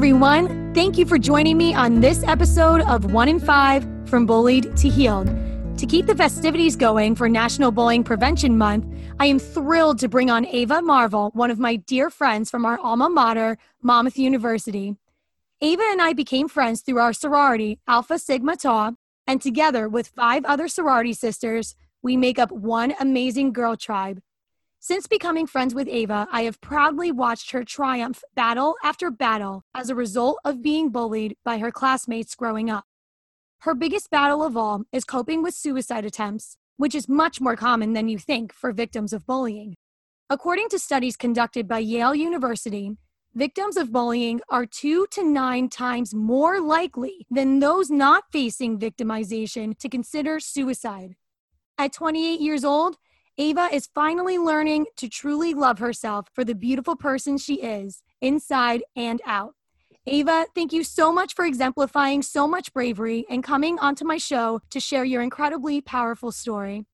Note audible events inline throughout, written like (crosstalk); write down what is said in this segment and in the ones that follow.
everyone. Thank you for joining me on this episode of One in Five From Bullied to Healed. To keep the festivities going for National Bullying Prevention Month, I am thrilled to bring on Ava Marvel, one of my dear friends from our alma mater, Monmouth University. Ava and I became friends through our sorority, Alpha Sigma Tau, and together with five other sorority sisters, we make up one amazing girl tribe. Since becoming friends with Ava, I have proudly watched her triumph battle after battle as a result of being bullied by her classmates growing up. Her biggest battle of all is coping with suicide attempts, which is much more common than you think for victims of bullying. According to studies conducted by Yale University, victims of bullying are two to nine times more likely than those not facing victimization to consider suicide. At 28 years old, Ava is finally learning to truly love herself for the beautiful person she is, inside and out. Ava, thank you so much for exemplifying so much bravery and coming onto my show to share your incredibly powerful story.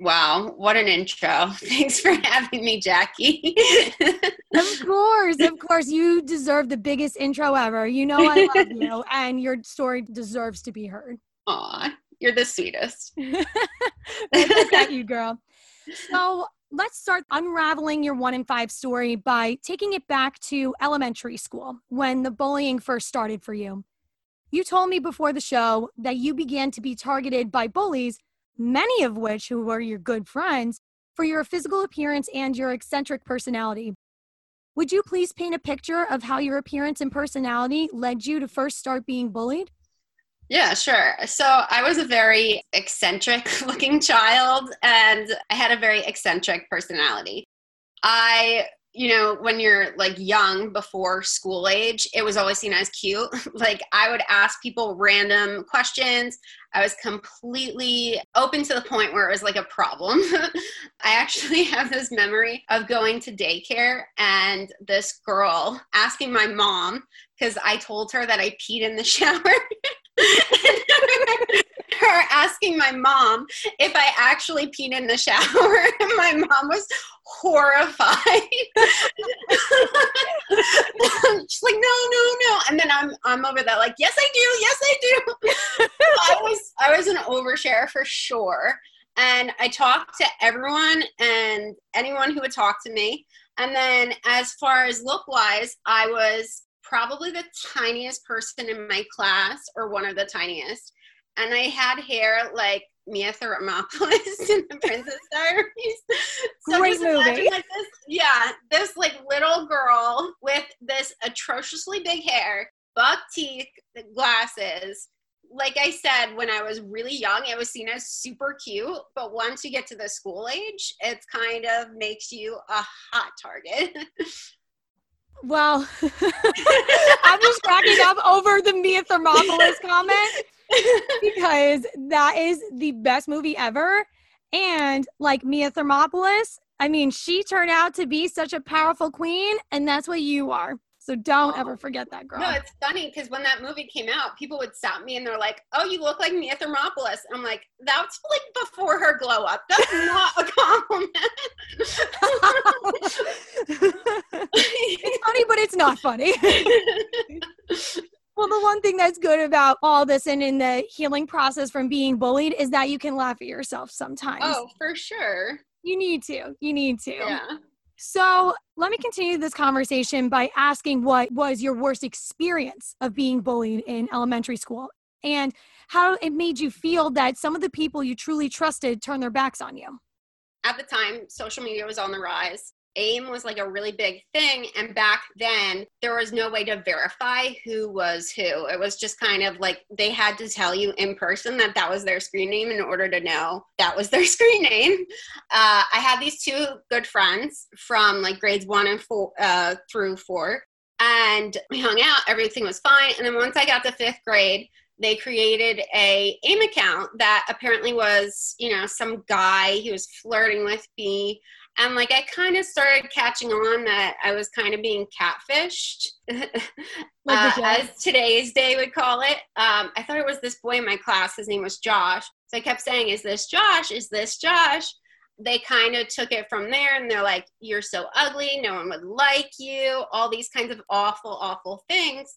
Wow, what an intro. (laughs) Thanks for having me, Jackie. (laughs) of course, of course. You deserve the biggest intro ever. You know I love you, (laughs) and your story deserves to be heard. Aw, you're the sweetest. Look at you, girl. So let's start unraveling your one in five story by taking it back to elementary school when the bullying first started for you. You told me before the show that you began to be targeted by bullies, many of which who were your good friends, for your physical appearance and your eccentric personality. Would you please paint a picture of how your appearance and personality led you to first start being bullied? Yeah, sure. So I was a very eccentric (laughs) looking child and I had a very eccentric personality. I, you know, when you're like young before school age, it was always seen as cute. (laughs) like I would ask people random questions. I was completely open to the point where it was like a problem. (laughs) I actually have this memory of going to daycare and this girl asking my mom because I told her that I peed in the shower. (laughs) her asking my mom if I actually peed in the shower. (laughs) And my mom was horrified. (laughs) She's like, no, no, no. And then I'm I'm over that, like, yes, I do, yes, I do. I was I was an overshare for sure. And I talked to everyone and anyone who would talk to me. And then as far as look wise, I was probably the tiniest person in my class or one of the tiniest. And I had hair like Mia Thermopolis (laughs) in the Princess Diaries. So Great movie. Like this, yeah, this like little girl with this atrociously big hair, buck teeth, glasses. Like I said, when I was really young, it was seen as super cute. But once you get to the school age, it's kind of makes you a hot target. (laughs) Well, (laughs) I'm just cracking up over the Mia Thermopolis comment because that is the best movie ever. And like Mia Thermopolis, I mean, she turned out to be such a powerful queen, and that's what you are. So don't oh. ever forget that girl. No, it's funny because when that movie came out, people would stop me and they're like, "Oh, you look like Mia Thermopolis." I'm like, "That's like before her glow up. That's not a compliment." (laughs) it's funny, but it's not funny. (laughs) Well, the one thing that's good about all this and in the healing process from being bullied is that you can laugh at yourself sometimes. Oh, for sure. You need to. You need to. Yeah. So let me continue this conversation by asking what was your worst experience of being bullied in elementary school and how it made you feel that some of the people you truly trusted turned their backs on you. At the time, social media was on the rise. AIM was like a really big thing. And back then, there was no way to verify who was who. It was just kind of like they had to tell you in person that that was their screen name in order to know that was their (laughs) screen name. Uh, I had these two good friends from like grades one and four uh, through four. And we hung out, everything was fine. And then once I got to fifth grade, they created a AIM account that apparently was, you know, some guy who was flirting with me and like I kind of started catching on that I was kind of being catfished, (laughs) uh, as today's day would call it. Um, I thought it was this boy in my class. His name was Josh. So I kept saying, "Is this Josh? Is this Josh?" they kind of took it from there and they're like, You're so ugly. No one would like you. All these kinds of awful, awful things.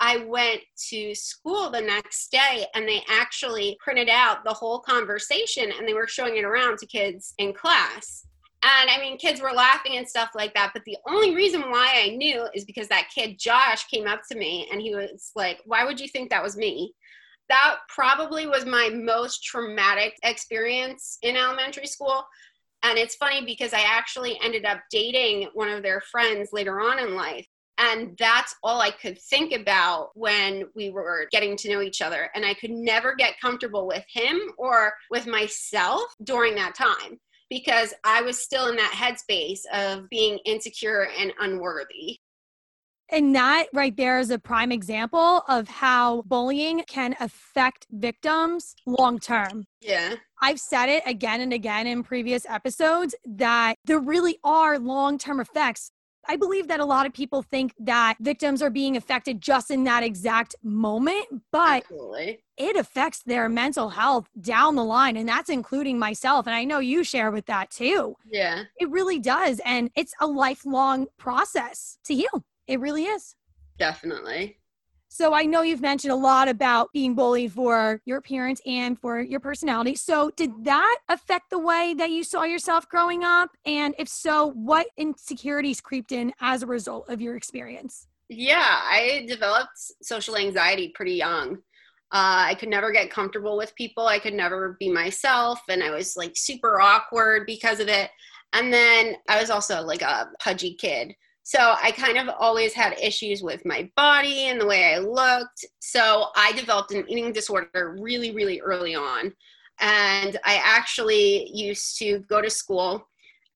I went to school the next day and they actually printed out the whole conversation and they were showing it around to kids in class. And I mean, kids were laughing and stuff like that. But the only reason why I knew is because that kid, Josh, came up to me and he was like, Why would you think that was me? That probably was my most traumatic experience in elementary school. And it's funny because I actually ended up dating one of their friends later on in life. And that's all I could think about when we were getting to know each other. And I could never get comfortable with him or with myself during that time because I was still in that headspace of being insecure and unworthy. And that right there is a prime example of how bullying can affect victims long term. Yeah. I've said it again and again in previous episodes that there really are long term effects. I believe that a lot of people think that victims are being affected just in that exact moment, but Absolutely. it affects their mental health down the line. And that's including myself. And I know you share with that too. Yeah. It really does. And it's a lifelong process to heal. It really is. Definitely. So I know you've mentioned a lot about being bullied for your appearance and for your personality. So did that affect the way that you saw yourself growing up? And if so, what insecurities creeped in as a result of your experience? Yeah, I developed social anxiety pretty young. Uh, I could never get comfortable with people. I could never be myself. And I was like super awkward because of it. And then I was also like a pudgy kid. So I kind of always had issues with my body and the way I looked. So I developed an eating disorder really, really early on. And I actually used to go to school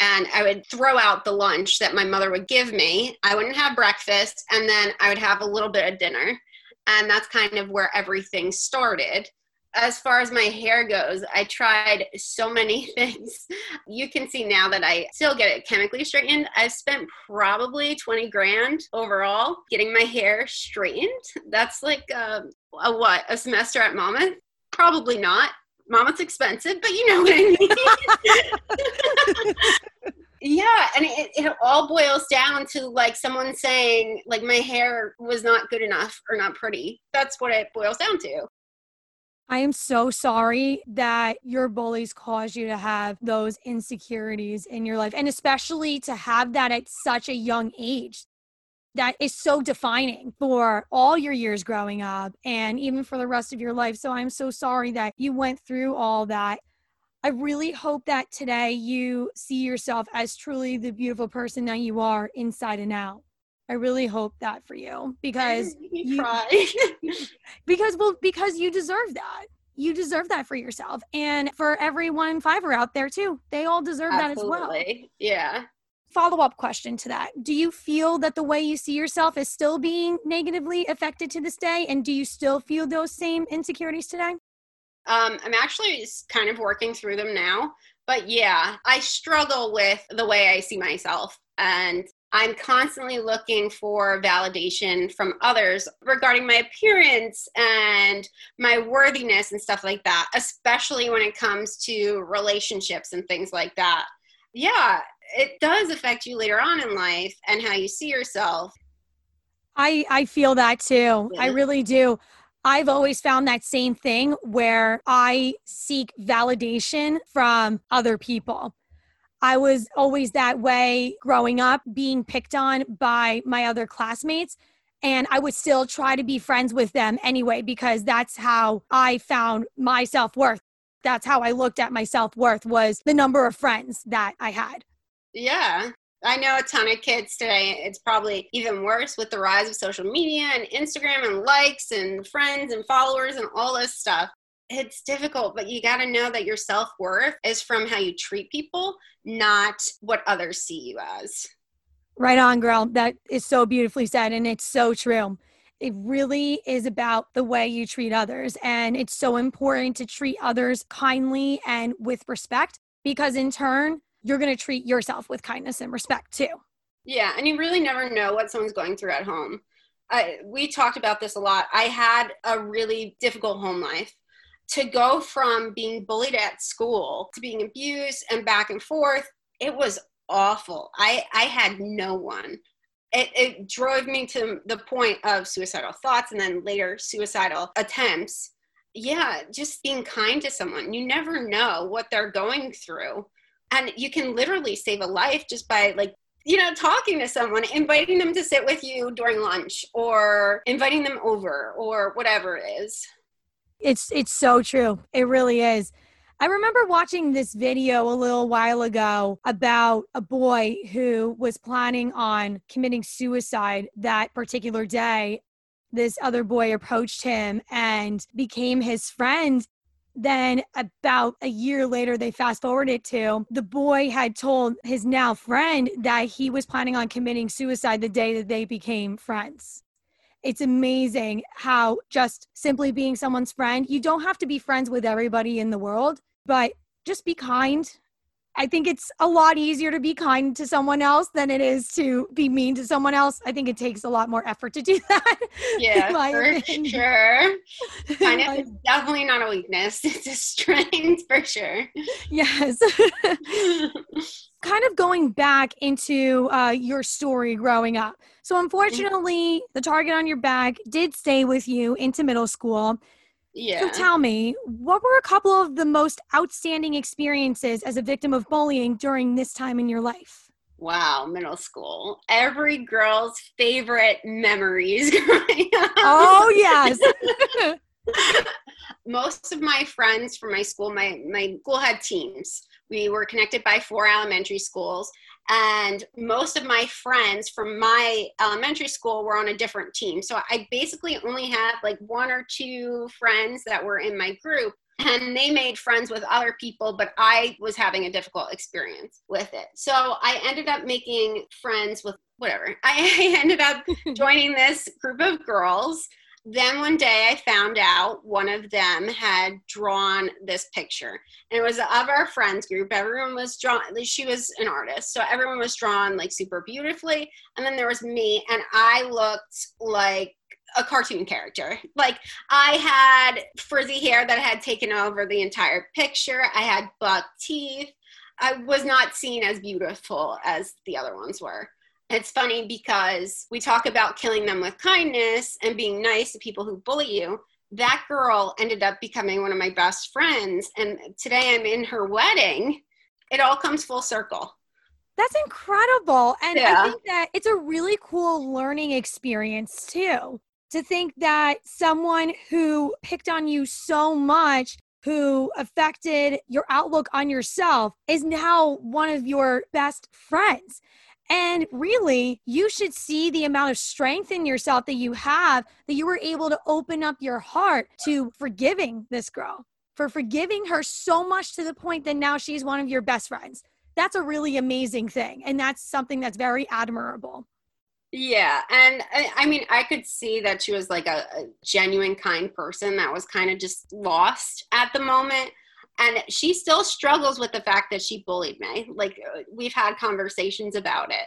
and I would throw out the lunch that my mother would give me. I wouldn't have breakfast and then I would have a little bit of dinner. And that's kind of where everything started as far as my hair goes, I tried so many (laughs) things. You can see now that I still get it chemically straightened. I've spent probably 20 grand overall getting my hair straightened. That's like a, um, a what? A semester at Monmouth? Probably not. Monmouth's expensive, but you know what I mean. (laughs) yeah and it, it all boils down to like someone saying like my hair was not good enough or not pretty that's what it boils down to I am so sorry that your bullies caused you to have those insecurities in your life, and especially to have that at such a young age. That is so defining for all your years growing up and even for the rest of your life. So I'm so sorry that you went through all that. I really hope that today you see yourself as truly the beautiful person that you are inside and out. I really hope that for you because (laughs) you, (laughs) (laughs) because well because you deserve that. You deserve that for yourself and for everyone fiver out there too. They all deserve Absolutely. that as well. Yeah. Follow up question to that. Do you feel that the way you see yourself is still being negatively affected to this day? And do you still feel those same insecurities today? Um, I'm actually kind of working through them now. But yeah, I struggle with the way I see myself. And I'm constantly looking for validation from others regarding my appearance and my worthiness and stuff like that, especially when it comes to relationships and things like that. Yeah, it does affect you later on in life and how you see yourself. I I feel that too. Yeah. I really do. I've always found that same thing where I seek validation from other people. I was always that way growing up, being picked on by my other classmates. And I would still try to be friends with them anyway, because that's how I found my self worth. That's how I looked at my self worth was the number of friends that I had. Yeah. I know a ton of kids today. It's probably even worse with the rise of social media and Instagram and likes and friends and followers and all this stuff it's difficult, but you got to know that your self worth is from how you treat people, not what others see you as. Right on, girl. That is so beautifully said. And it's so true. It really is about the way you treat others. And it's so important to treat others kindly and with respect because, in turn, you're going to treat yourself with kindness and respect too. Yeah. And you really never know what someone's going through at home. I, we talked about this a lot. I had a really difficult home life to go from being bullied at school to being abused and back and forth, it was awful. I, I had no one. It, it drove me to the point of suicidal thoughts and then later suicidal attempts. Yeah, just being kind to someone. You never know what they're going through. And you can literally save a life just by like you know, talking to someone, inviting them to sit with you during lunch or inviting them over or whatever it is. It's it's so true. It really is. I remember watching this video a little while ago about a boy who was planning on committing suicide that particular day. This other boy approached him and became his friend. Then, about a year later, they fast forwarded to the boy had told his now friend that he was planning on committing suicide the day that they became friends it's amazing how just simply being someone's friend, you don't have to be friends with everybody in the world, but just be kind. I think it's a lot easier to be kind to someone else than it is to be mean to someone else. I think it takes a lot more effort to do (laughs) that. Yeah, for opinion. sure. Kindness (laughs) is definitely not a weakness. (laughs) It's a strength for sure. Yes. Kind of going back into uh, your story growing up. So, mm-hmm. unfortunately, the target on your back did stay with you into middle school. Yeah. So, tell me, what were a couple of the most outstanding experiences as a victim of bullying during this time in your life? Wow, middle school. Every girl's favorite memories (laughs) growing up. Oh, yes. (laughs) Most of my friends from my school, my, my school had teams. We were connected by four elementary schools, and most of my friends from my elementary school were on a different team. So I basically only had like one or two friends that were in my group and they made friends with other people, but I was having a difficult experience with it. So I ended up making friends with whatever. I (laughs) ended up (laughs) joining this group of girls then one day I found out one of them had drawn this picture. And it was of our friends group. Everyone was drawn, she was an artist. So everyone was drawn like super beautifully. And then there was me, and I looked like a cartoon character. Like I had frizzy hair that had taken over the entire picture, I had buck teeth. I was not seen as beautiful as the other ones were. It's funny because we talk about killing them with kindness and being nice to people who bully you. That girl ended up becoming one of my best friends. And today I'm in her wedding. It all comes full circle. That's incredible. And yeah. I think that it's a really cool learning experience too. To think that someone who picked on you so much, who affected your outlook on yourself, is now one of your best friends. And really, you should see the amount of strength in yourself that you have that you were able to open up your heart to forgiving this girl, for forgiving her so much to the point that now she's one of your best friends. That's a really amazing thing. And that's something that's very admirable. Yeah. And I, I mean, I could see that she was like a, a genuine, kind person that was kind of just lost at the moment and she still struggles with the fact that she bullied me. Like uh, we've had conversations about it.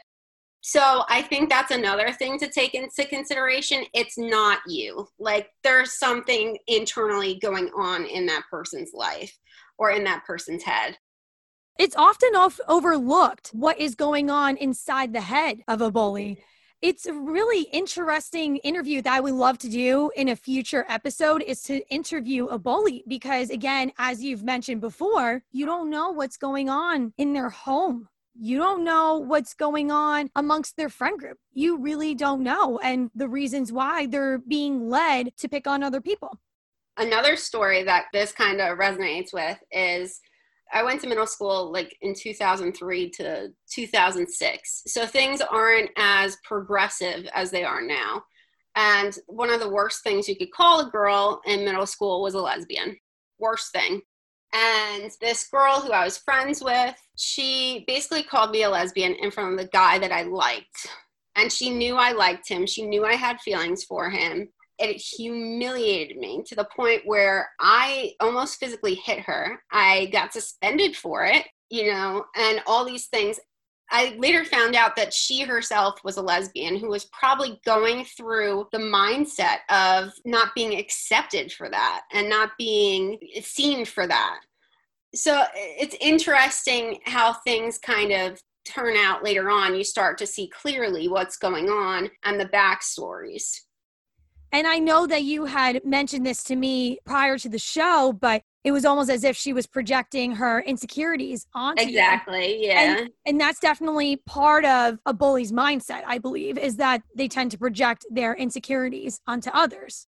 So i think that's another thing to take into consideration. It's not you. Like there's something internally going on in that person's life or in that person's head. It's often off overlooked what is going on inside the head of a bully it's a really interesting interview that I would love to do in a future episode is to interview a bully because again, as you've mentioned before, you don't know what's going on in their home. You don't know what's going on amongst their friend group. You really don't know and the reasons why they're being led to pick on other people. Another story that this kind of resonates with is I went to middle school like in 2003 to 2006. So things aren't as progressive as they are now. And one of the worst things you could call a girl in middle school was a lesbian. Worst thing. And this girl who I was friends with, she basically called me a lesbian in front of the guy that I liked. And she knew I liked him. She knew I had feelings for him it humiliated me to the point where I almost physically hit her. I got suspended for it, you know, and all these things. I later found out that she herself was a lesbian who was probably going through the mindset of not being accepted for that and not being seen for that. So it's interesting how things kind of turn out later on. You start to see clearly what's going on and the backstories. And I know that you had mentioned this to me prior to the show, but it was almost as if she was projecting her insecurities onto exactly you. yeah. and, and that's definitely part of a bully's mindset i believe is that they tend to project their insecurities onto others.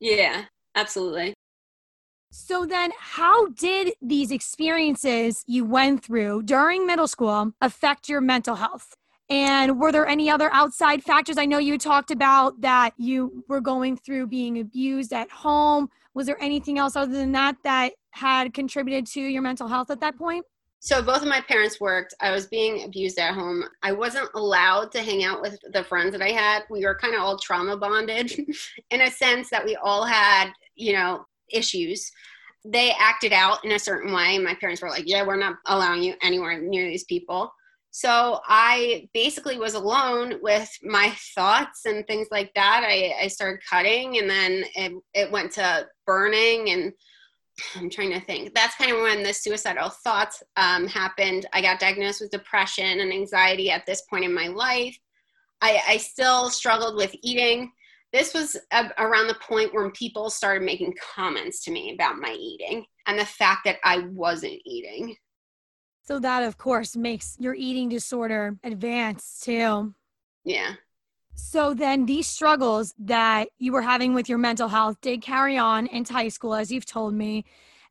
Yeah absolutely. So then how did these experiences you went through during middle school affect your mental health and were there any other outside factors i know you talked about that you were going through being abused at home was there anything else other than that that had contributed to your mental health at that point? So both of my parents worked. I was being abused at home. I wasn't allowed to hang out with the friends that I had. We were kind of all trauma bonded (laughs) in a sense that we all had, you know, issues. They acted out in a certain way. My parents were like, "Yeah, we're not allowing you anywhere near these people." So I basically was alone with my thoughts and things like that. I, I started cutting and then it, it went to burning and (sighs) I'm trying to think. That's kind of when the suicidal thoughts um, happened. I got diagnosed with depression and anxiety at this point in my life. I, I still struggled with eating. This was a, around the point when people started making comments to me about my eating and the fact that I wasn't eating. So that, of course, makes your eating disorder advance too. Yeah. So then these struggles that you were having with your mental health did carry on into high school, as you've told me.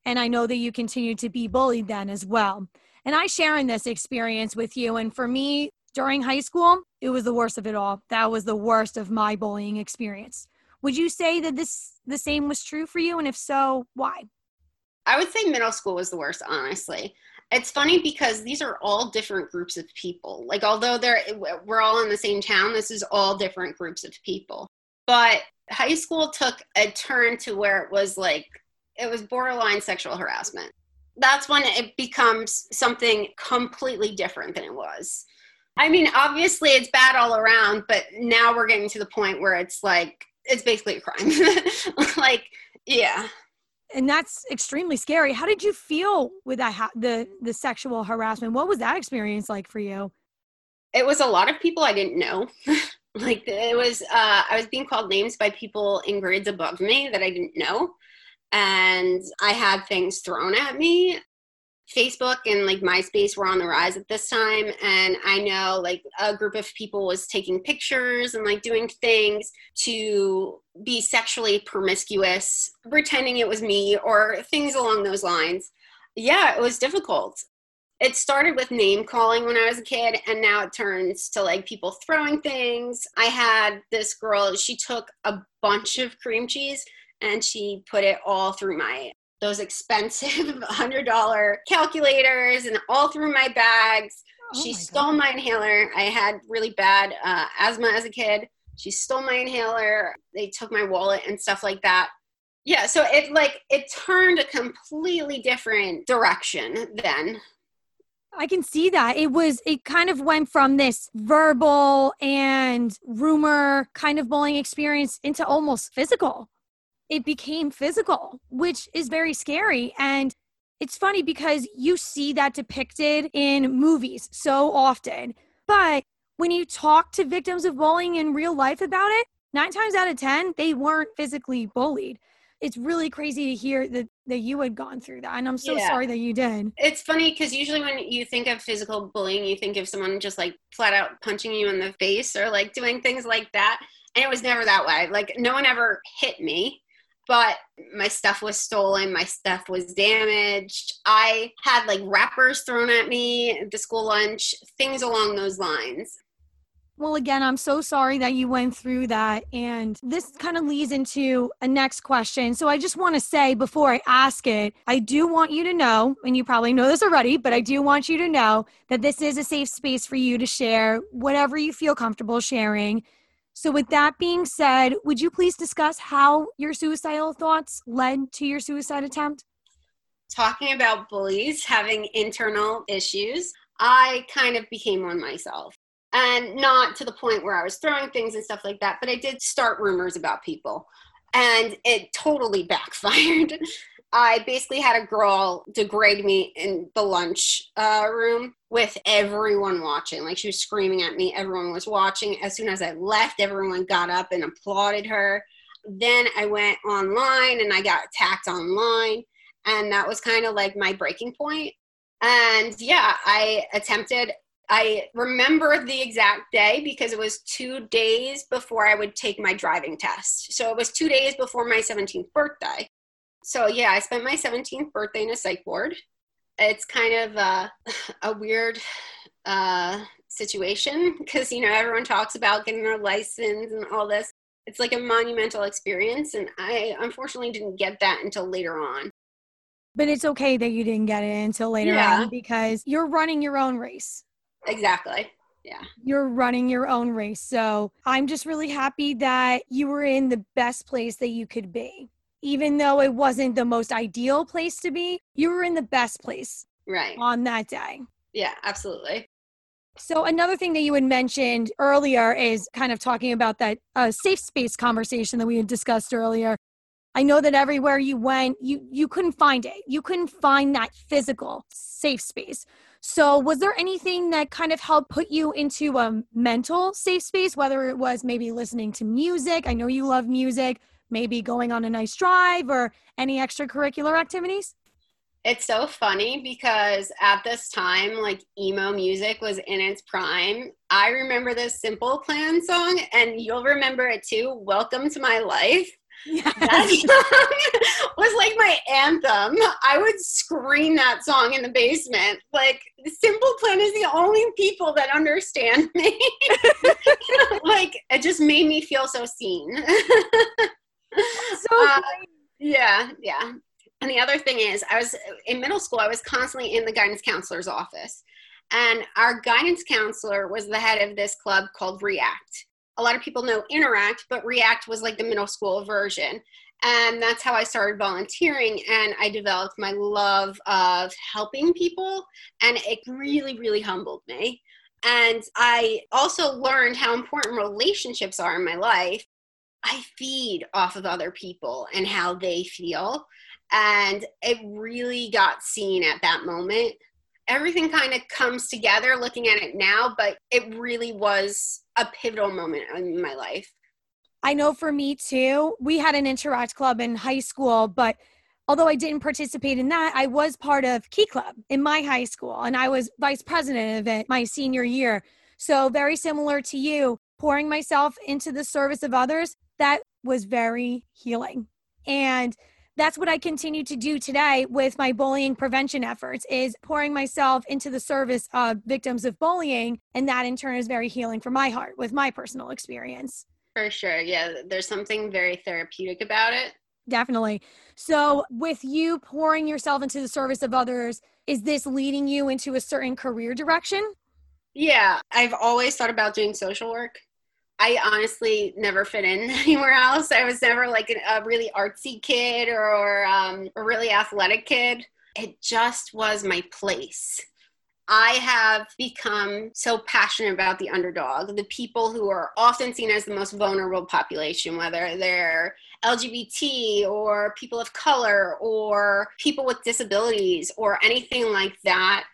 And I know that you continued to be bullied then as well. And I share in this experience with you. And for me, during high school, it was the worst of it all. That was the worst of my bullying experience. Would you say that this the same was true for you? And if so, why? I would say middle school was the worst, honestly it's funny because these are all different groups of people. Like although they're we're all in the same town this is all different groups of people. But high school took a turn to where it was like it was borderline sexual harassment. That's when it becomes something completely different than it was. I mean obviously it's bad all around but now we're getting to the point where it's like it's basically a crime. (laughs) Like yeah and that's extremely scary. How did you feel with that the the sexual harassment? What was that experience like for you? It was a lot of people I didn't know. (laughs) like it was uh, I was being called names by people in grades above me that I didn't know. And I had things thrown at me Facebook and like MySpace were on the rise at this time. And I know like a group of people was taking pictures and like doing things to be sexually promiscuous, pretending it was me or things along those lines. Yeah, it was difficult. It started with name calling when I was a kid, and now it turns to like people throwing things. I had this girl, she took a bunch of cream cheese and she put it all through my those expensive (laughs) hundred dollar calculators and all through my bags. Oh she my stole God. my inhaler. I had really bad uh, asthma as a kid. She stole my inhaler. They took my wallet and stuff like that. Yeah, so it like it turned a completely different direction then. I can see that. It was, it kind of went from this verbal and rumor kind of bullying experience into almost physical it became physical, which is very scary. And it's funny because you see that depicted in movies so often. But when you talk to victims of bullying in real life about it, nine times out of 10, they weren't physically bullied. It's really crazy to hear that, that you had gone through that. And I'm so yeah. sorry that you did. It's funny because usually when you think of physical bullying, you think of someone just like flat out punching you in the face or like doing things like that. And it was never that way. Like, no one ever hit me but my stuff was stolen my stuff was damaged i had like wrappers thrown at me at the school lunch things along those lines well, again, I'm so sorry that you went through that. And this kind of leads into a next question. So I just want to say before I ask it, I do want you to know, and you probably know this already, but I do want you to know that this is a safe space for you to share whatever you feel comfortable sharing. So, with that being said, would you please discuss how your suicidal thoughts led to your suicide attempt? Talking about bullies having internal issues, I kind of became one myself. And not to the point where I was throwing things and stuff like that, but I did start rumors about people. And it totally (laughs) backfired. I basically had a girl degrade me in the lunch uh, room with everyone watching. Like she was screaming at me, everyone was watching. As soon as I left, everyone got up and applauded her. Then I went online and I got attacked online. And that was kind of like my breaking point. And yeah, I attempted I remember the exact day because it was two days before I would take my driving test. So it was two days before my 17th birthday. So yeah, I spent my 17th birthday in a psych ward. It's kind of a, a weird uh, situation because you know everyone talks about getting their license and all this. It's like a monumental experience, and I unfortunately didn't get that until later on. But it's okay that you didn't get it until later yeah. on because you're running your own race. Exactly. Yeah. You're running your own race. So I'm just really happy that you were in the best place that you could be even though it wasn't the most ideal place to be, you were in the best place right on that day. Yeah, absolutely. So another thing that you had mentioned earlier is kind of talking about that uh, safe space conversation that we had discussed earlier. I know that everywhere you went, you you couldn't find it. You couldn't find that physical safe space. So, was there anything that kind of helped put you into a mental safe space, whether it was maybe listening to music? I know you love music maybe going on a nice drive or any extracurricular activities? It's so funny because at this time, like emo music was in its prime. I remember this Simple Plan song, and you'll remember it too. Welcome to my life. Yes. That song (laughs) was like my anthem. I would scream that song in the basement. Like, Simple Plan is the only people that understand me. (laughs) like, it just made me feel so seen. (laughs) so uh, yeah, yeah. And the other thing is, I was in middle school, I was constantly in the guidance counselor's office. And our guidance counselor was the head of this club called React. A lot of people know Interact, but React was like the middle school version. And that's how I started volunteering. And I developed my love of helping people. And it really, really humbled me. And I also learned how important relationships are in my life I feed off of other people and how they feel. And it really got seen at that moment. Everything kind of comes together looking at it now, but it really was a pivotal moment in my life. I know for me too, we had an interact club in high school, but although I didn't participate in that, I was part of Key Club in my high school and I was vice president of it my senior year. So, very similar to you, pouring myself into the service of others that was very healing. And that's what I continue to do today with my bullying prevention efforts is pouring myself into the service of victims of bullying and that in turn is very healing for my heart with my personal experience. For sure. Yeah, there's something very therapeutic about it. Definitely. So, with you pouring yourself into the service of others, is this leading you into a certain career direction? Yeah, I've always thought about doing social work. I honestly never fit in (laughs) anywhere else. I was never like a really artsy kid or um, a really athletic kid. It just was my place. I have become so passionate about the underdog, the people who are often seen as the most vulnerable population, whether they're LGBT or people of color or people with disabilities or anything like that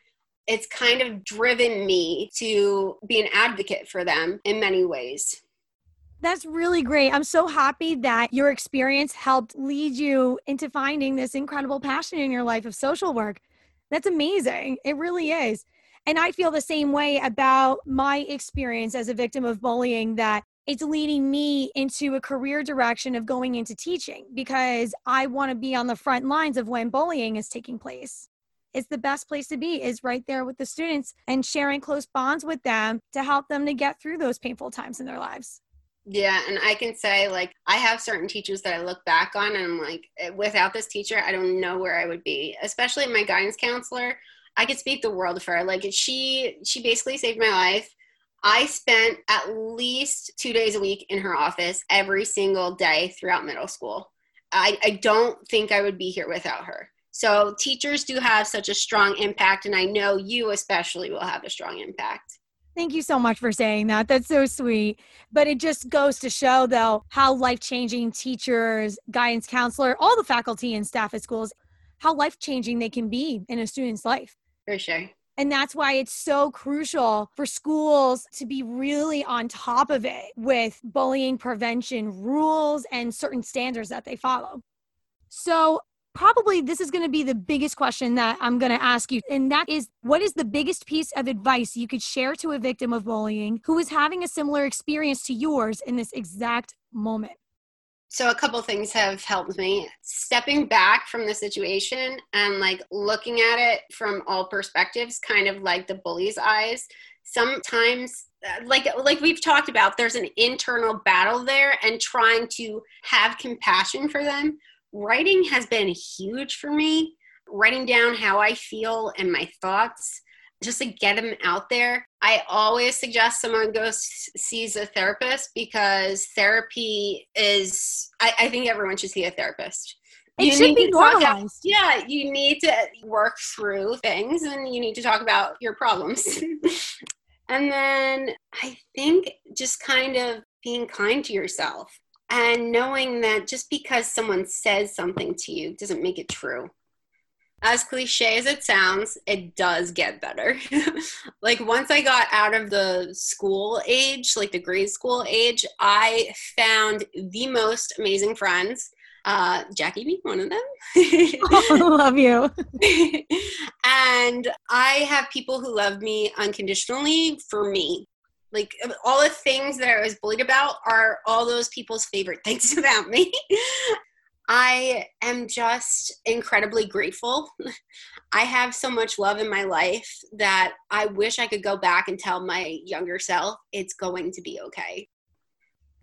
it's kind of driven me to be an advocate for them in many ways. That's really great. I'm so happy that your experience helped lead you into finding this incredible passion in your life of social work. That's amazing. It really is. And I feel the same way about my experience as a victim of bullying that it's leading me into a career direction of going into teaching because I want to be on the front lines of when bullying is taking place it's the best place to be is right there with the students and sharing close bonds with them to help them to get through those painful times in their lives. Yeah, and I can say like I have certain teachers that I look back on and I'm like eh, without this teacher I don't know where I would be. Especially my guidance counselor, I could speak the world for her. Like she she basically saved my life. I spent at least 2 days a week in her office every single day throughout middle school. I, I don't think I would be here without her. So teachers do have such a strong impact, and I know you especially will have a strong impact. Thank you so much for saying that. That's so sweet. But it just goes to show, though, how life changing teachers, guidance counselor, all the faculty and staff at schools, how life changing they can be in a student's life. For sure. And that's why it's so crucial for schools to be really on top of it with bullying prevention rules and certain standards that they follow. So, probably this is going to be the biggest question that I'm going to ask you. And that is what is the biggest piece of advice you could share to a victim of bullying who is having a similar experience to yours in this exact moment? So, a couple things have helped me. Stepping back from the situation and like looking at it from all perspectives, kind of like the bully's eyes. Sometimes uh, like like we've talked about there's an internal battle there and trying to have compassion for them writing has been huge for me. Writing down how I feel and my thoughts just to get them out there. I always suggest someone goes sees a therapist because therapy is. I, I think everyone should see a therapist. It you should be normalized. Yeah, you need to work through things and you need to talk about your problems. (laughs) and then I think just kind of being kind to yourself and knowing that just because someone says something to you doesn't make it true as cliche as it sounds, it does get better. (laughs) like once I got out of the school age, like the grade school age, I found the most amazing friends. Uh, Jackie being one of them. (laughs) oh, I love you. (laughs) and I have people who love me unconditionally for me like all the things that I was bullied about are all those people's favorite (laughs) things about me. I am just incredibly grateful. I have so much love in my life that I wish I could go back and tell my younger self it's going to be okay.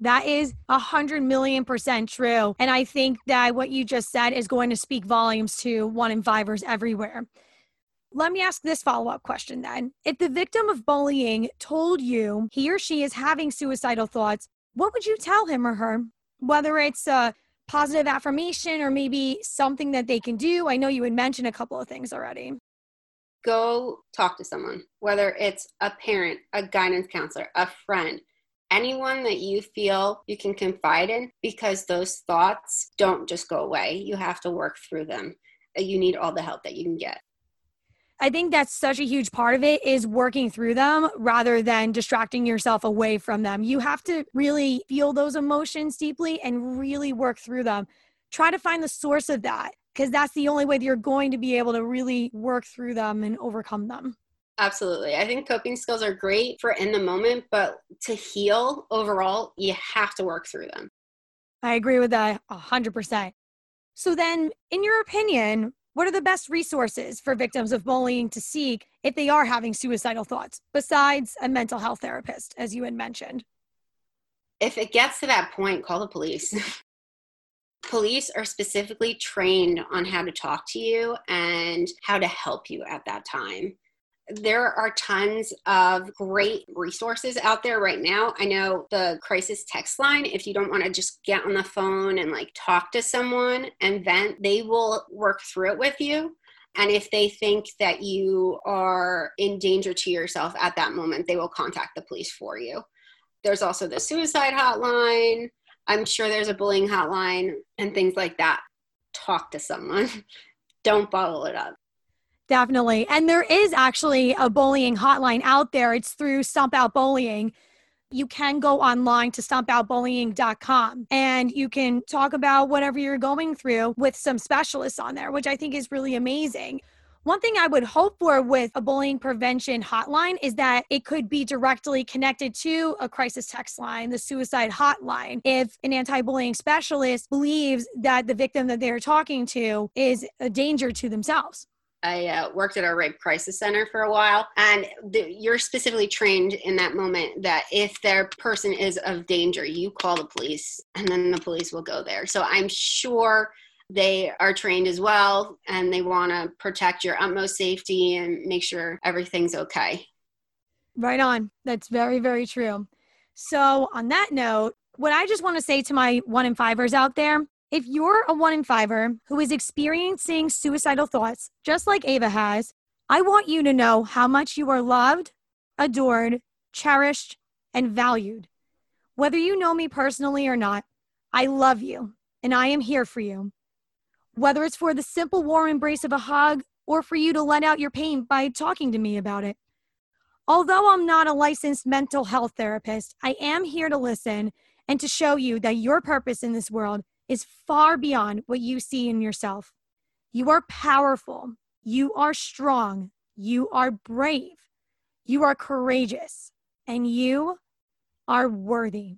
That is a hundred million percent true. And I think that what you just said is going to speak volumes to one in fivers everywhere. Let me ask this follow up question then. If the victim of bullying told you he or she is having suicidal thoughts, what would you tell him or her? Whether it's a positive affirmation or maybe something that they can do. I know you had mentioned a couple of things already. Go talk to someone, whether it's a parent, a guidance counselor, a friend, anyone that you feel you can confide in because those thoughts don't just go away. You have to work through them. You need all the help that you can get. I think that's such a huge part of it is working through them rather than distracting yourself away from them. You have to really feel those emotions deeply and really work through them. Try to find the source of that because that's the only way that you're going to be able to really work through them and overcome them. Absolutely. I think coping skills are great for in the moment, but to heal overall, you have to work through them. I agree with that 100%. So, then, in your opinion, what are the best resources for victims of bullying to seek if they are having suicidal thoughts, besides a mental health therapist, as you had mentioned? If it gets to that point, call the police. (laughs) police are specifically trained on how to talk to you and how to help you at that time there are tons of great resources out there right now. I know the crisis text line, if you don't want to just get on the phone and like talk to someone and vent, they will work through it with you. And if they think that you are in danger to yourself at that moment, they will contact the police for you. There's also the suicide hotline. I'm sure there's a bullying hotline and things like that. Talk to someone. (laughs) don't bottle it up. Definitely. And there is actually a bullying hotline out there. It's through Stomp Out Bullying. You can go online to stompoutbullying.com and you can talk about whatever you're going through with some specialists on there, which I think is really amazing. One thing I would hope for with a bullying prevention hotline is that it could be directly connected to a crisis text line, the suicide hotline. If an anti bullying specialist believes that the victim that they're talking to is a danger to themselves. I uh, worked at our rape crisis center for a while, and the, you're specifically trained in that moment that if their person is of danger, you call the police, and then the police will go there. So I'm sure they are trained as well, and they want to protect your utmost safety and make sure everything's okay. Right on. That's very, very true. So, on that note, what I just want to say to my one in fivers out there If you're a one in fiver who is experiencing suicidal thoughts, just like Ava has, I want you to know how much you are loved, adored, cherished, and valued. Whether you know me personally or not, I love you and I am here for you. Whether it's for the simple warm embrace of a hug or for you to let out your pain by talking to me about it. Although I'm not a licensed mental health therapist, I am here to listen and to show you that your purpose in this world is far beyond what you see in yourself. You are powerful. You are strong. You are brave. You are courageous. And you are worthy.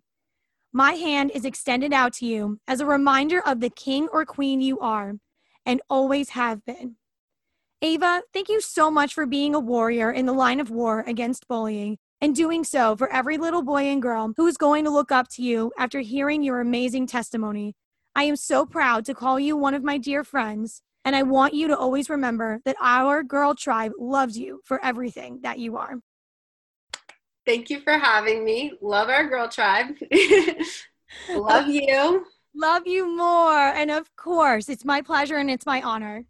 My hand is extended out to you as a reminder of the king or queen you are and always have been. Ava, thank you so much for being a warrior in the line of war against bullying and doing so for every little boy and girl who is going to look up to you after hearing your amazing testimony. I am so proud to call you one of my dear friends, and I want you to always remember that our girl tribe loves you for everything that you are. Thank you for having me. Love our girl tribe. (laughs) Love you. Love you more. And of course, it's my pleasure and it's my honor.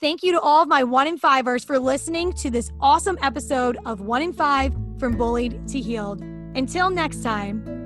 Thank you to all of my one in fivers for listening to this awesome episode of One in Five from Bullied to Healed. Until next time.